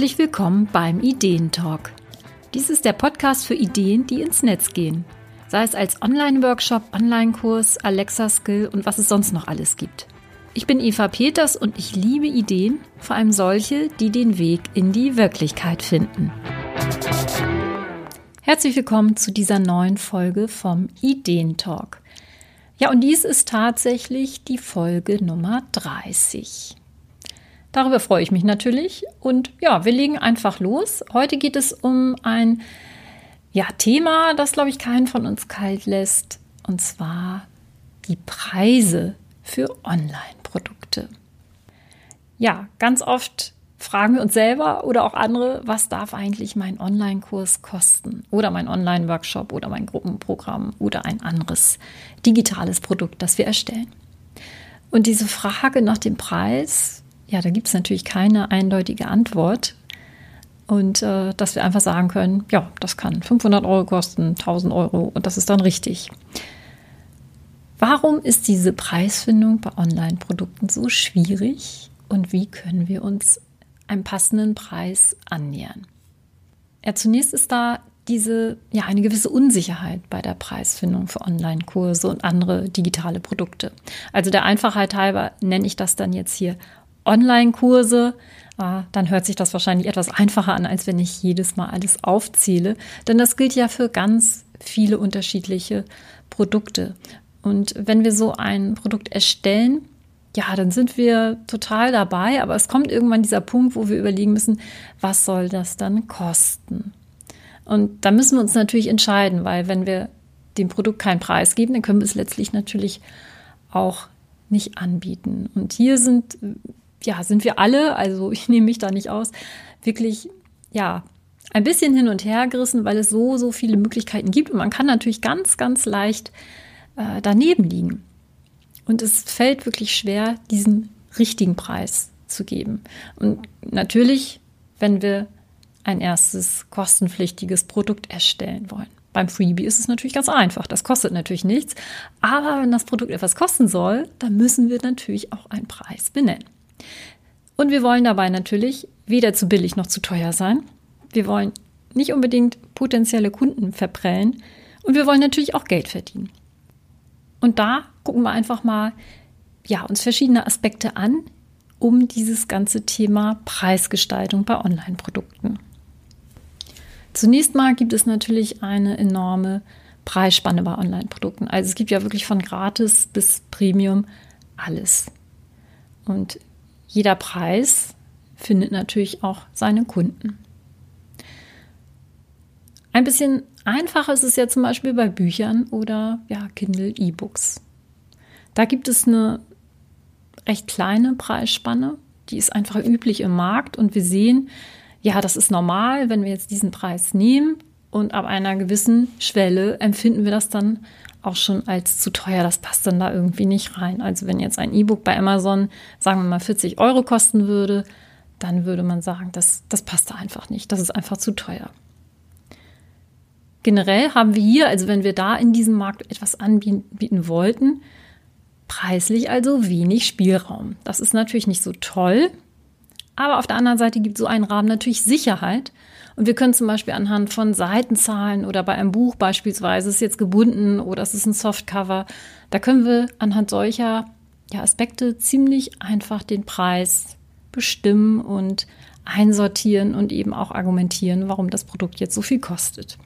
Herzlich willkommen beim Ideentalk. Dies ist der Podcast für Ideen, die ins Netz gehen. Sei es als Online-Workshop, Online-Kurs, Alexa-Skill und was es sonst noch alles gibt. Ich bin Eva Peters und ich liebe Ideen, vor allem solche, die den Weg in die Wirklichkeit finden. Herzlich willkommen zu dieser neuen Folge vom Ideentalk. Ja, und dies ist tatsächlich die Folge Nummer 30. Darüber freue ich mich natürlich. Und ja, wir legen einfach los. Heute geht es um ein ja, Thema, das, glaube ich, keinen von uns kalt lässt. Und zwar die Preise für Online-Produkte. Ja, ganz oft fragen wir uns selber oder auch andere, was darf eigentlich mein Online-Kurs kosten oder mein Online-Workshop oder mein Gruppenprogramm oder ein anderes digitales Produkt, das wir erstellen. Und diese Frage nach dem Preis ja, da gibt es natürlich keine eindeutige Antwort. Und äh, dass wir einfach sagen können, ja, das kann 500 Euro kosten, 1000 Euro und das ist dann richtig. Warum ist diese Preisfindung bei Online-Produkten so schwierig und wie können wir uns einem passenden Preis annähern? Ja, zunächst ist da diese, ja, eine gewisse Unsicherheit bei der Preisfindung für Online-Kurse und andere digitale Produkte. Also der Einfachheit halber nenne ich das dann jetzt hier Online-Kurse, ah, dann hört sich das wahrscheinlich etwas einfacher an, als wenn ich jedes Mal alles aufzähle. Denn das gilt ja für ganz viele unterschiedliche Produkte. Und wenn wir so ein Produkt erstellen, ja, dann sind wir total dabei, aber es kommt irgendwann dieser Punkt, wo wir überlegen müssen, was soll das dann kosten? Und da müssen wir uns natürlich entscheiden, weil wenn wir dem Produkt keinen Preis geben, dann können wir es letztlich natürlich auch nicht anbieten. Und hier sind ja, sind wir alle, also ich nehme mich da nicht aus, wirklich, ja, ein bisschen hin und her gerissen, weil es so, so viele Möglichkeiten gibt und man kann natürlich ganz, ganz leicht äh, daneben liegen. Und es fällt wirklich schwer, diesen richtigen Preis zu geben. Und natürlich, wenn wir ein erstes kostenpflichtiges Produkt erstellen wollen. Beim Freebie ist es natürlich ganz einfach. Das kostet natürlich nichts. Aber wenn das Produkt etwas kosten soll, dann müssen wir natürlich auch einen Preis benennen. Und wir wollen dabei natürlich weder zu billig noch zu teuer sein. Wir wollen nicht unbedingt potenzielle Kunden verprellen und wir wollen natürlich auch Geld verdienen. Und da gucken wir einfach mal ja, uns verschiedene Aspekte an, um dieses ganze Thema Preisgestaltung bei Online-Produkten. Zunächst mal gibt es natürlich eine enorme Preisspanne bei Online-Produkten. Also es gibt ja wirklich von gratis bis Premium alles. Und jeder Preis findet natürlich auch seine Kunden. Ein bisschen einfacher ist es ja zum Beispiel bei Büchern oder ja, Kindle E-Books. Da gibt es eine recht kleine Preisspanne, die ist einfach üblich im Markt und wir sehen, ja, das ist normal, wenn wir jetzt diesen Preis nehmen und ab einer gewissen Schwelle empfinden wir das dann auch schon als zu teuer. Das passt dann da irgendwie nicht rein. Also wenn jetzt ein E-Book bei Amazon, sagen wir mal, 40 Euro kosten würde, dann würde man sagen, das, das passt da einfach nicht. Das ist einfach zu teuer. Generell haben wir hier, also wenn wir da in diesem Markt etwas anbieten wollten, preislich also wenig Spielraum. Das ist natürlich nicht so toll, aber auf der anderen Seite gibt so ein Rahmen natürlich Sicherheit und wir können zum Beispiel anhand von Seitenzahlen oder bei einem Buch beispielsweise, ist jetzt gebunden oder es ist ein Softcover, da können wir anhand solcher ja, Aspekte ziemlich einfach den Preis bestimmen und einsortieren und eben auch argumentieren, warum das Produkt jetzt so viel kostet.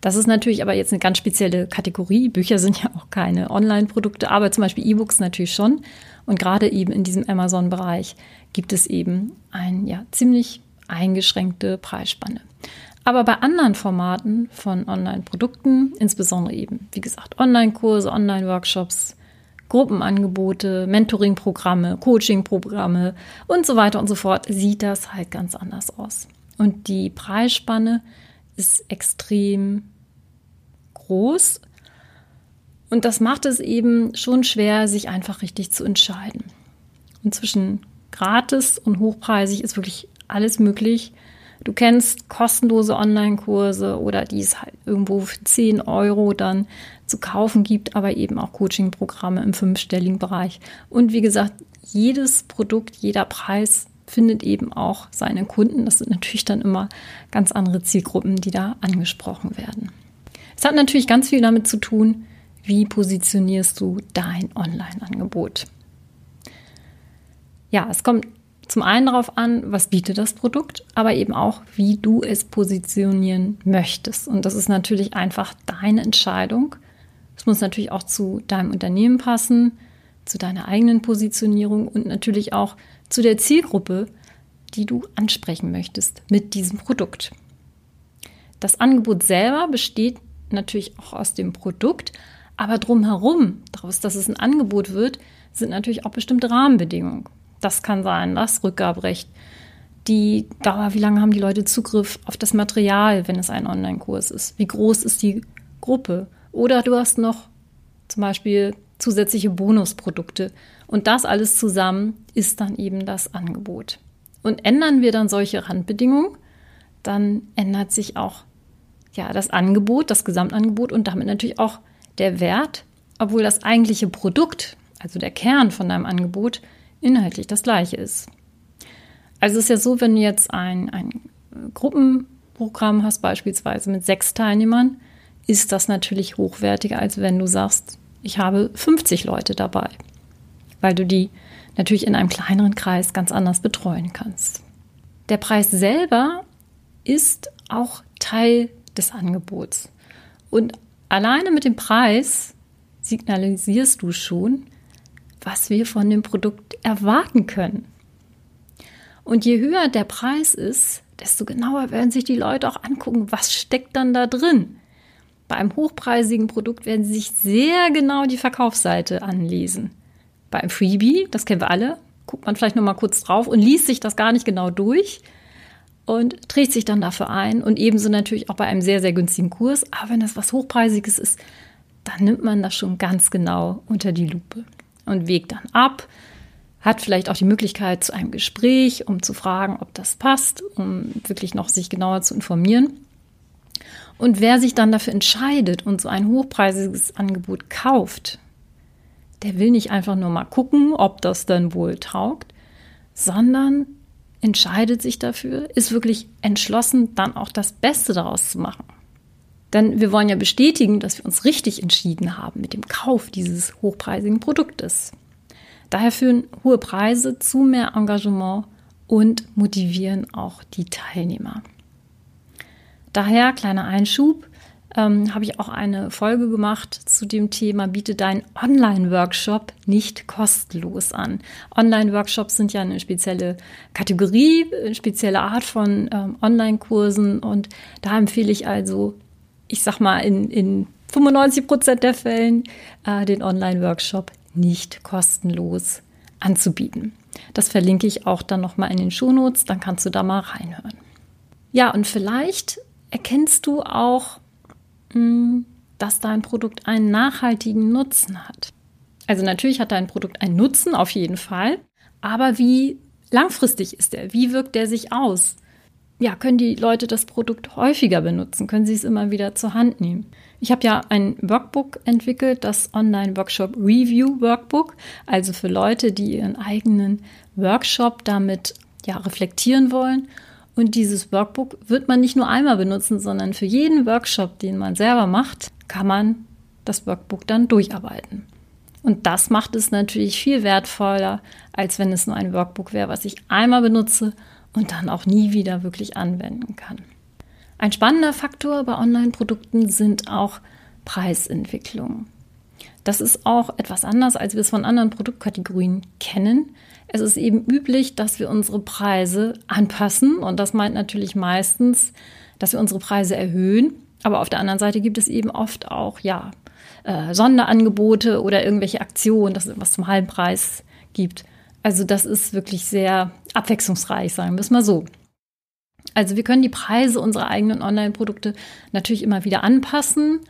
Das ist natürlich aber jetzt eine ganz spezielle Kategorie. Bücher sind ja auch keine Online-Produkte, aber zum Beispiel E-Books natürlich schon. Und gerade eben in diesem Amazon-Bereich gibt es eben ein ja ziemlich eingeschränkte Preisspanne. Aber bei anderen Formaten von Online-Produkten, insbesondere eben, wie gesagt, Online-Kurse, Online-Workshops, Gruppenangebote, Mentoring-Programme, Coaching-Programme und so weiter und so fort, sieht das halt ganz anders aus. Und die Preisspanne ist extrem groß. Und das macht es eben schon schwer, sich einfach richtig zu entscheiden. Und zwischen gratis und hochpreisig ist wirklich alles möglich. Du kennst kostenlose Online-Kurse oder die es halt irgendwo für 10 Euro dann zu kaufen gibt, aber eben auch Coaching-Programme im fünfstelligen Bereich. Und wie gesagt, jedes Produkt, jeder Preis findet eben auch seine Kunden. Das sind natürlich dann immer ganz andere Zielgruppen, die da angesprochen werden. Es hat natürlich ganz viel damit zu tun, wie positionierst du dein Online-Angebot. Ja, es kommt zum einen darauf an, was bietet das Produkt, aber eben auch, wie du es positionieren möchtest. Und das ist natürlich einfach deine Entscheidung. Es muss natürlich auch zu deinem Unternehmen passen, zu deiner eigenen Positionierung und natürlich auch zu der Zielgruppe, die du ansprechen möchtest mit diesem Produkt. Das Angebot selber besteht natürlich auch aus dem Produkt, aber drumherum, daraus, dass es ein Angebot wird, sind natürlich auch bestimmte Rahmenbedingungen. Das kann sein, das Rückgaberecht, die Dauer, wie lange haben die Leute Zugriff auf das Material, wenn es ein Online-Kurs ist? Wie groß ist die Gruppe? Oder du hast noch zum Beispiel zusätzliche Bonusprodukte. Und das alles zusammen ist dann eben das Angebot. Und ändern wir dann solche Randbedingungen, dann ändert sich auch ja, das Angebot, das Gesamtangebot und damit natürlich auch der Wert, obwohl das eigentliche Produkt, also der Kern von deinem Angebot, inhaltlich das gleiche ist. Also es ist ja so, wenn du jetzt ein, ein Gruppenprogramm hast, beispielsweise mit sechs Teilnehmern, ist das natürlich hochwertiger, als wenn du sagst, ich habe 50 Leute dabei, weil du die natürlich in einem kleineren Kreis ganz anders betreuen kannst. Der Preis selber ist auch Teil des Angebots. Und alleine mit dem Preis signalisierst du schon, was wir von dem Produkt erwarten können. Und je höher der Preis ist, desto genauer werden sich die Leute auch angucken, was steckt dann da drin. Bei einem hochpreisigen Produkt werden sie sich sehr genau die Verkaufsseite anlesen. Bei einem Freebie, das kennen wir alle, guckt man vielleicht noch mal kurz drauf und liest sich das gar nicht genau durch und trägt sich dann dafür ein und ebenso natürlich auch bei einem sehr, sehr günstigen Kurs. Aber wenn das was Hochpreisiges ist, dann nimmt man das schon ganz genau unter die Lupe und wägt dann ab, hat vielleicht auch die Möglichkeit zu einem Gespräch, um zu fragen, ob das passt, um wirklich noch sich genauer zu informieren. Und wer sich dann dafür entscheidet und so ein hochpreisiges Angebot kauft, der will nicht einfach nur mal gucken, ob das dann wohl taugt, sondern entscheidet sich dafür, ist wirklich entschlossen, dann auch das Beste daraus zu machen. Denn wir wollen ja bestätigen, dass wir uns richtig entschieden haben mit dem Kauf dieses hochpreisigen Produktes. Daher führen hohe Preise zu mehr Engagement und motivieren auch die Teilnehmer. Daher, kleiner Einschub, ähm, habe ich auch eine Folge gemacht zu dem Thema, biete deinen Online-Workshop nicht kostenlos an. Online-Workshops sind ja eine spezielle Kategorie, eine spezielle Art von ähm, Online-Kursen und da empfehle ich also, ich sag mal, in, in 95 Prozent der Fällen äh, den Online-Workshop nicht kostenlos anzubieten. Das verlinke ich auch dann nochmal in den Shownotes, dann kannst du da mal reinhören. Ja, und vielleicht erkennst du auch dass dein Produkt einen nachhaltigen Nutzen hat. Also natürlich hat dein Produkt einen Nutzen, auf jeden Fall. Aber wie langfristig ist der? Wie wirkt der sich aus? Ja, können die Leute das Produkt häufiger benutzen? Können sie es immer wieder zur Hand nehmen? Ich habe ja ein Workbook entwickelt, das Online-Workshop Review Workbook, also für Leute, die ihren eigenen Workshop damit ja, reflektieren wollen und dieses Workbook wird man nicht nur einmal benutzen, sondern für jeden Workshop, den man selber macht, kann man das Workbook dann durcharbeiten. Und das macht es natürlich viel wertvoller, als wenn es nur ein Workbook wäre, was ich einmal benutze und dann auch nie wieder wirklich anwenden kann. Ein spannender Faktor bei Online-Produkten sind auch Preisentwicklungen. Das ist auch etwas anders, als wir es von anderen Produktkategorien kennen. Es ist eben üblich, dass wir unsere Preise anpassen und das meint natürlich meistens, dass wir unsere Preise erhöhen. Aber auf der anderen Seite gibt es eben oft auch, ja, äh, Sonderangebote oder irgendwelche Aktionen, dass es was zum halben Preis gibt. Also das ist wirklich sehr abwechslungsreich, sagen wir es mal so. Also wir können die Preise unserer eigenen Online-Produkte natürlich immer wieder anpassen.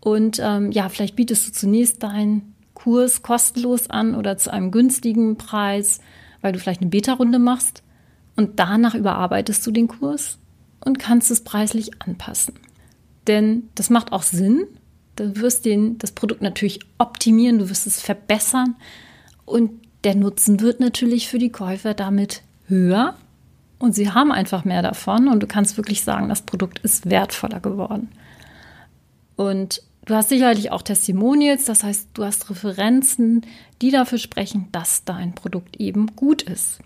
Und ähm, ja, vielleicht bietest du zunächst deinen Kurs kostenlos an oder zu einem günstigen Preis, weil du vielleicht eine Beta-Runde machst und danach überarbeitest du den Kurs und kannst es preislich anpassen. Denn das macht auch Sinn. Du wirst den, das Produkt natürlich optimieren, du wirst es verbessern und der Nutzen wird natürlich für die Käufer damit höher und sie haben einfach mehr davon und du kannst wirklich sagen, das Produkt ist wertvoller geworden. Und du hast sicherlich auch Testimonials, das heißt, du hast Referenzen, die dafür sprechen, dass dein Produkt eben gut ist.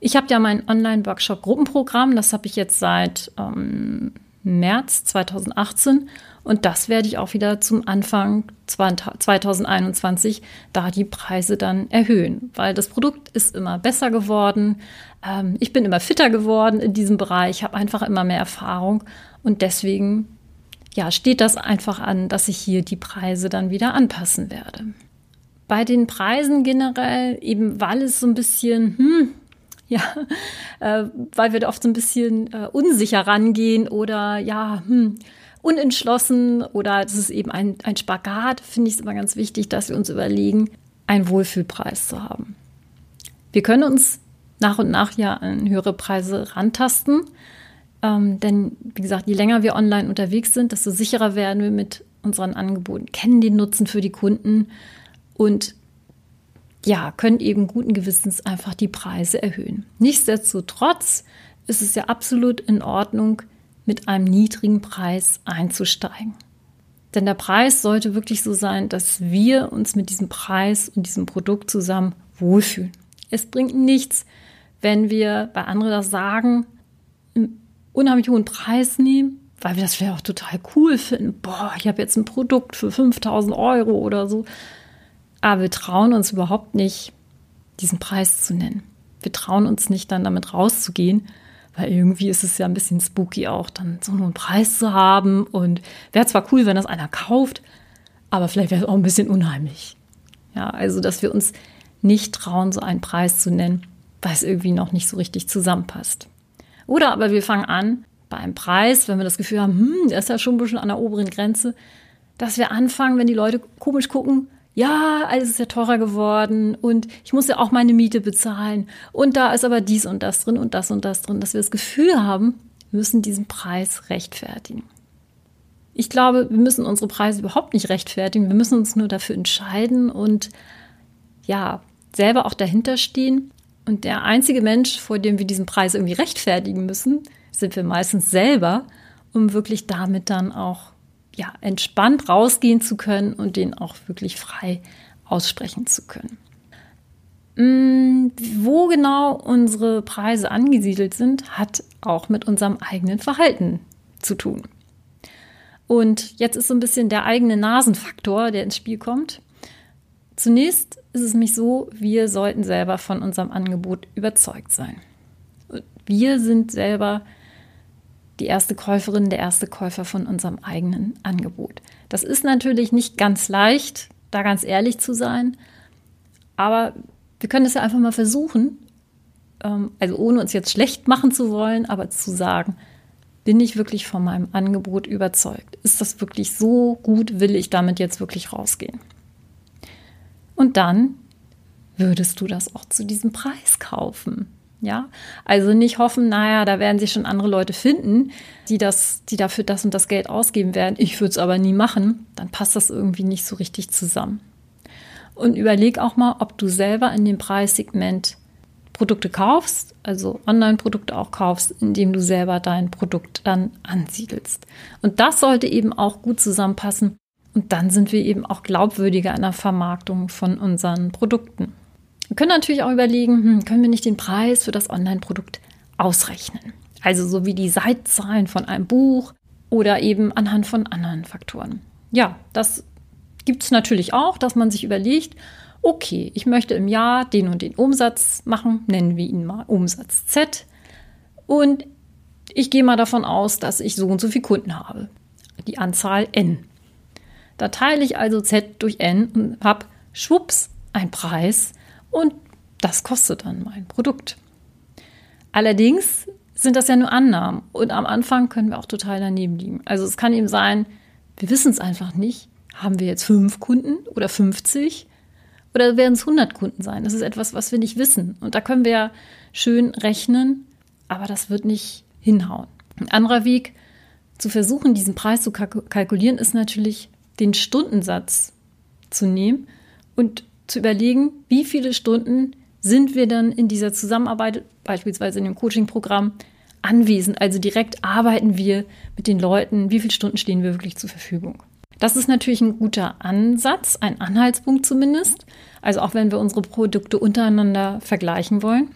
Ich habe ja mein Online-Workshop-Gruppenprogramm, das habe ich jetzt seit ähm, März 2018 und das werde ich auch wieder zum Anfang 2021 da die Preise dann erhöhen, weil das Produkt ist immer besser geworden. Ähm, ich bin immer fitter geworden in diesem Bereich, habe einfach immer mehr Erfahrung und deswegen ja, steht das einfach an, dass ich hier die Preise dann wieder anpassen werde. Bei den Preisen generell, eben weil es so ein bisschen, hm, ja, äh, weil wir da oft so ein bisschen äh, unsicher rangehen oder ja, hm, unentschlossen oder das ist eben ein, ein Spagat, finde ich es immer ganz wichtig, dass wir uns überlegen, einen Wohlfühlpreis zu haben. Wir können uns nach und nach ja an höhere Preise rantasten, ähm, denn wie gesagt, je länger wir online unterwegs sind, desto sicherer werden wir mit unseren Angeboten, kennen den Nutzen für die Kunden und ja, können eben guten Gewissens einfach die Preise erhöhen. Nichtsdestotrotz ist es ja absolut in Ordnung, mit einem niedrigen Preis einzusteigen. Denn der Preis sollte wirklich so sein, dass wir uns mit diesem Preis und diesem Produkt zusammen wohlfühlen. Es bringt nichts, wenn wir bei anderen das sagen, einen unheimlich hohen Preis nehmen, weil wir das vielleicht auch total cool finden. Boah, ich habe jetzt ein Produkt für 5000 Euro oder so. Aber wir trauen uns überhaupt nicht, diesen Preis zu nennen. Wir trauen uns nicht dann damit rauszugehen weil irgendwie ist es ja ein bisschen spooky auch, dann so einen Preis zu haben. Und wäre zwar cool, wenn das einer kauft, aber vielleicht wäre es auch ein bisschen unheimlich. Ja, also, dass wir uns nicht trauen, so einen Preis zu nennen, weil es irgendwie noch nicht so richtig zusammenpasst. Oder aber wir fangen an, bei einem Preis, wenn wir das Gefühl haben, hm, der ist ja schon ein bisschen an der oberen Grenze, dass wir anfangen, wenn die Leute komisch gucken, ja, alles ist ja teurer geworden und ich muss ja auch meine Miete bezahlen und da ist aber dies und das drin und das und das drin, dass wir das Gefühl haben, wir müssen diesen Preis rechtfertigen. Ich glaube, wir müssen unsere Preise überhaupt nicht rechtfertigen, wir müssen uns nur dafür entscheiden und ja, selber auch dahinter stehen. Und der einzige Mensch, vor dem wir diesen Preis irgendwie rechtfertigen müssen, sind wir meistens selber, um wirklich damit dann auch ja, entspannt rausgehen zu können und den auch wirklich frei aussprechen zu können. Mm, wo genau unsere Preise angesiedelt sind, hat auch mit unserem eigenen Verhalten zu tun. Und jetzt ist so ein bisschen der eigene Nasenfaktor, der ins Spiel kommt. Zunächst ist es nämlich so, wir sollten selber von unserem Angebot überzeugt sein. Wir sind selber die erste Käuferin, der erste Käufer von unserem eigenen Angebot. Das ist natürlich nicht ganz leicht, da ganz ehrlich zu sein, aber wir können es ja einfach mal versuchen, ähm, also ohne uns jetzt schlecht machen zu wollen, aber zu sagen, bin ich wirklich von meinem Angebot überzeugt? Ist das wirklich so gut? Will ich damit jetzt wirklich rausgehen? Und dann würdest du das auch zu diesem Preis kaufen. Ja, also nicht hoffen, naja, da werden sich schon andere Leute finden, die das, die dafür das und das Geld ausgeben werden. Ich würde es aber nie machen. Dann passt das irgendwie nicht so richtig zusammen. Und überleg auch mal, ob du selber in dem Preissegment Produkte kaufst, also Online-Produkte auch kaufst, indem du selber dein Produkt dann ansiedelst. Und das sollte eben auch gut zusammenpassen. Und dann sind wir eben auch glaubwürdiger in der Vermarktung von unseren Produkten. Wir können natürlich auch überlegen, hm, können wir nicht den Preis für das Online-Produkt ausrechnen? Also so wie die Seitzahlen von einem Buch oder eben anhand von anderen Faktoren. Ja, das gibt es natürlich auch, dass man sich überlegt, okay, ich möchte im Jahr den und den Umsatz machen, nennen wir ihn mal Umsatz Z. Und ich gehe mal davon aus, dass ich so und so viele Kunden habe. Die Anzahl N. Da teile ich also Z durch N und habe schwupps einen Preis, und das kostet dann mein Produkt. Allerdings sind das ja nur Annahmen und am Anfang können wir auch total daneben liegen. Also es kann eben sein, wir wissen es einfach nicht. Haben wir jetzt fünf Kunden oder 50 oder werden es 100 Kunden sein? Das ist etwas, was wir nicht wissen. Und da können wir schön rechnen, aber das wird nicht hinhauen. Ein anderer Weg, zu versuchen, diesen Preis zu kalkulieren, ist natürlich, den Stundensatz zu nehmen und zu überlegen, wie viele Stunden sind wir dann in dieser Zusammenarbeit, beispielsweise in dem Coaching-Programm, anwesend. Also direkt arbeiten wir mit den Leuten, wie viele Stunden stehen wir wirklich zur Verfügung. Das ist natürlich ein guter Ansatz, ein Anhaltspunkt zumindest. Also auch wenn wir unsere Produkte untereinander vergleichen wollen.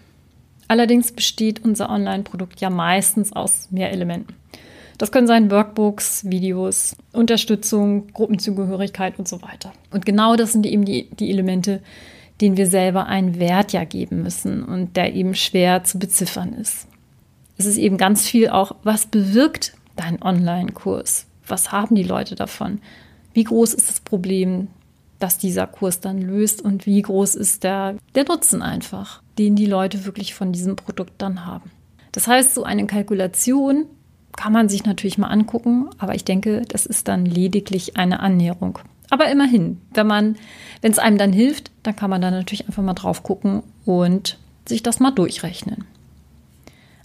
Allerdings besteht unser Online-Produkt ja meistens aus mehr Elementen. Das können sein Workbooks, Videos, Unterstützung, Gruppenzugehörigkeit und so weiter. Und genau das sind eben die, die Elemente, denen wir selber einen Wert ja geben müssen und der eben schwer zu beziffern ist. Es ist eben ganz viel auch, was bewirkt dein Online-Kurs? Was haben die Leute davon? Wie groß ist das Problem, das dieser Kurs dann löst und wie groß ist der, der Nutzen einfach, den die Leute wirklich von diesem Produkt dann haben? Das heißt, so eine Kalkulation kann man sich natürlich mal angucken, aber ich denke, das ist dann lediglich eine Annäherung. Aber immerhin, wenn man, wenn es einem dann hilft, dann kann man da natürlich einfach mal drauf gucken und sich das mal durchrechnen.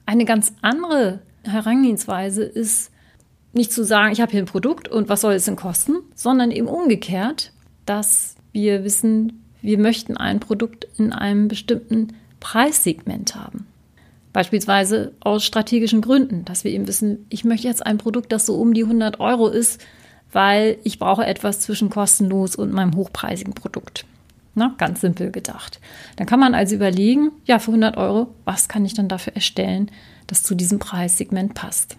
Eine ganz andere Herangehensweise ist nicht zu sagen, ich habe hier ein Produkt und was soll es denn kosten, sondern eben umgekehrt, dass wir wissen, wir möchten ein Produkt in einem bestimmten Preissegment haben. Beispielsweise aus strategischen Gründen, dass wir eben wissen, ich möchte jetzt ein Produkt, das so um die 100 Euro ist, weil ich brauche etwas zwischen kostenlos und meinem hochpreisigen Produkt. Na, ganz simpel gedacht. Dann kann man also überlegen, ja, für 100 Euro, was kann ich dann dafür erstellen, das zu diesem Preissegment passt.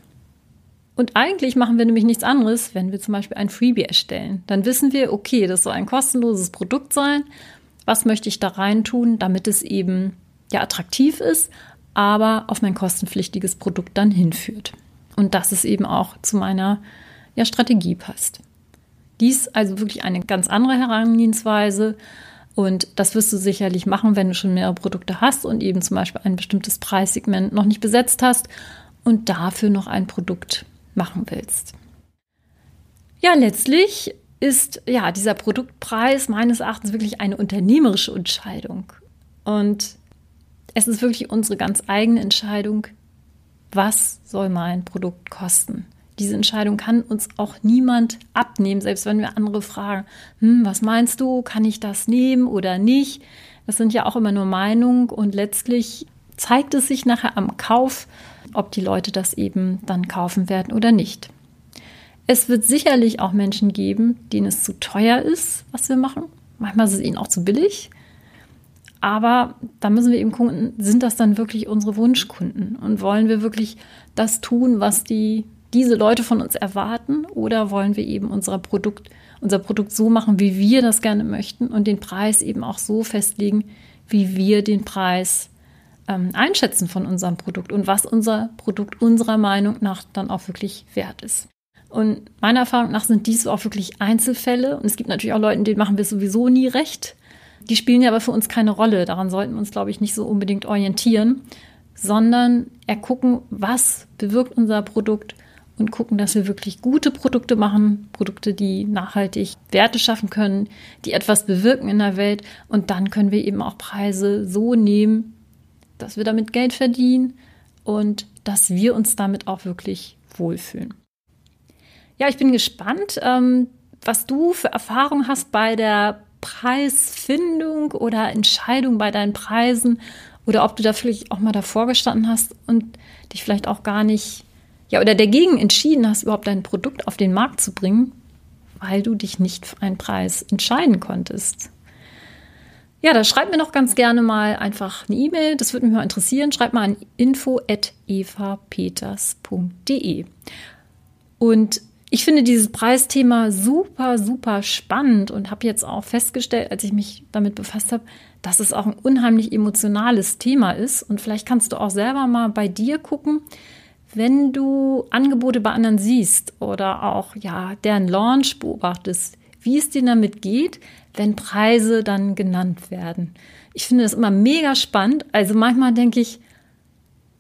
Und eigentlich machen wir nämlich nichts anderes, wenn wir zum Beispiel ein Freebie erstellen. Dann wissen wir, okay, das soll ein kostenloses Produkt sein. Was möchte ich da rein tun, damit es eben ja attraktiv ist, aber auf mein kostenpflichtiges Produkt dann hinführt. Und dass es eben auch zu meiner ja, Strategie passt. Dies also wirklich eine ganz andere Herangehensweise. Und das wirst du sicherlich machen, wenn du schon mehrere Produkte hast und eben zum Beispiel ein bestimmtes Preissegment noch nicht besetzt hast und dafür noch ein Produkt machen willst. Ja, letztlich ist ja dieser Produktpreis meines Erachtens wirklich eine unternehmerische Entscheidung. Und es ist wirklich unsere ganz eigene Entscheidung, was soll mein Produkt kosten. Diese Entscheidung kann uns auch niemand abnehmen, selbst wenn wir andere fragen, hm, was meinst du, kann ich das nehmen oder nicht? Das sind ja auch immer nur Meinungen und letztlich zeigt es sich nachher am Kauf, ob die Leute das eben dann kaufen werden oder nicht. Es wird sicherlich auch Menschen geben, denen es zu teuer ist, was wir machen. Manchmal ist es ihnen auch zu billig. Aber da müssen wir eben gucken, sind das dann wirklich unsere Wunschkunden? Und wollen wir wirklich das tun, was die, diese Leute von uns erwarten? Oder wollen wir eben unser Produkt, unser Produkt so machen, wie wir das gerne möchten und den Preis eben auch so festlegen, wie wir den Preis ähm, einschätzen von unserem Produkt und was unser Produkt unserer Meinung nach dann auch wirklich wert ist. Und meiner Erfahrung nach sind dies auch wirklich Einzelfälle. Und es gibt natürlich auch Leute, denen machen wir sowieso nie recht. Die spielen ja aber für uns keine Rolle. Daran sollten wir uns, glaube ich, nicht so unbedingt orientieren, sondern ergucken, was bewirkt unser Produkt und gucken, dass wir wirklich gute Produkte machen, Produkte, die nachhaltig Werte schaffen können, die etwas bewirken in der Welt. Und dann können wir eben auch Preise so nehmen, dass wir damit Geld verdienen und dass wir uns damit auch wirklich wohlfühlen. Ja, ich bin gespannt, ähm, was du für Erfahrungen hast bei der Preisfindung oder Entscheidung bei deinen Preisen oder ob du da vielleicht auch mal davor gestanden hast und dich vielleicht auch gar nicht, ja, oder dagegen entschieden hast, überhaupt dein Produkt auf den Markt zu bringen, weil du dich nicht für einen Preis entscheiden konntest. Ja, da schreibt mir doch ganz gerne mal einfach eine E-Mail. Das würde mich mal interessieren. Schreibt mal an info.evapeters.de. Und ich finde dieses Preisthema super, super spannend und habe jetzt auch festgestellt, als ich mich damit befasst habe, dass es auch ein unheimlich emotionales Thema ist. Und vielleicht kannst du auch selber mal bei dir gucken, wenn du Angebote bei anderen siehst oder auch ja deren Launch beobachtest, wie es dir damit geht, wenn Preise dann genannt werden. Ich finde das immer mega spannend. Also manchmal denke ich,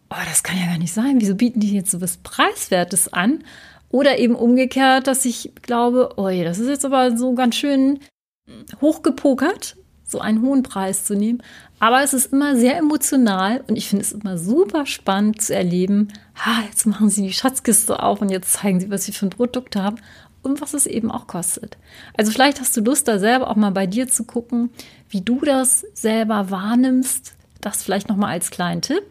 oh, das kann ja gar nicht sein. Wieso bieten die jetzt so was Preiswertes an? Oder eben umgekehrt, dass ich glaube, oh, das ist jetzt aber so ganz schön hochgepokert, so einen hohen Preis zu nehmen. Aber es ist immer sehr emotional und ich finde es immer super spannend zu erleben, ha, jetzt machen sie die Schatzkiste auf und jetzt zeigen sie, was sie für ein Produkt haben. und was es eben auch kostet. Also vielleicht hast du Lust, da selber auch mal bei dir zu gucken, wie du das selber wahrnimmst. Das vielleicht noch mal als kleinen Tipp.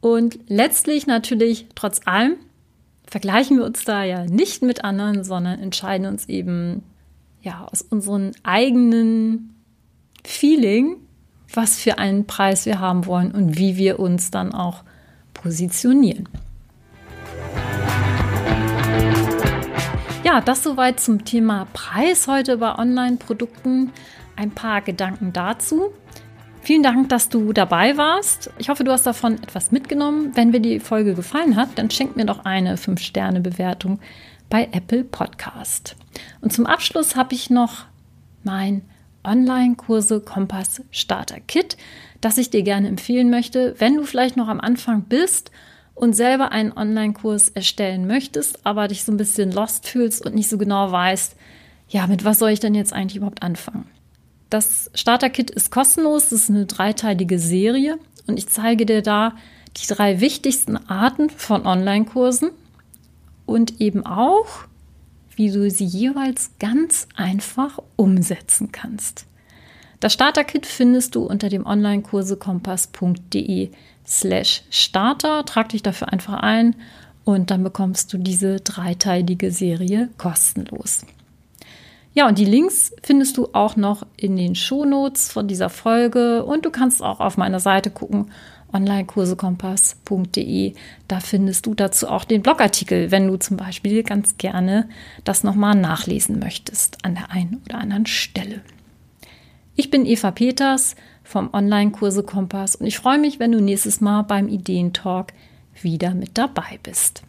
Und letztlich natürlich trotz allem vergleichen wir uns da ja nicht mit anderen, sondern entscheiden uns eben ja aus unserem eigenen Feeling, was für einen Preis wir haben wollen und wie wir uns dann auch positionieren. Ja, das soweit zum Thema Preis heute bei Online-Produkten. Ein paar Gedanken dazu. Vielen Dank, dass du dabei warst. Ich hoffe, du hast davon etwas mitgenommen. Wenn dir die Folge gefallen hat, dann schenk mir doch eine 5-Sterne-Bewertung bei Apple Podcast. Und zum Abschluss habe ich noch mein Online-Kurse Kompass Starter Kit, das ich dir gerne empfehlen möchte, wenn du vielleicht noch am Anfang bist und selber einen Online-Kurs erstellen möchtest, aber dich so ein bisschen lost fühlst und nicht so genau weißt, ja, mit was soll ich denn jetzt eigentlich überhaupt anfangen? Das Starter-Kit ist kostenlos, es ist eine dreiteilige Serie und ich zeige dir da die drei wichtigsten Arten von Online-Kursen und eben auch, wie du sie jeweils ganz einfach umsetzen kannst. Das Starter-Kit findest du unter dem Online-Kursekompass.de slash Starter. Trag dich dafür einfach ein und dann bekommst du diese dreiteilige Serie kostenlos. Ja, und die Links findest du auch noch in den Shownotes von dieser Folge und du kannst auch auf meiner Seite gucken, onlinekursekompass.de. Da findest du dazu auch den Blogartikel, wenn du zum Beispiel ganz gerne das nochmal nachlesen möchtest an der einen oder anderen Stelle. Ich bin Eva Peters vom Online-Kurse Kompass und ich freue mich, wenn du nächstes Mal beim Ideentalk wieder mit dabei bist.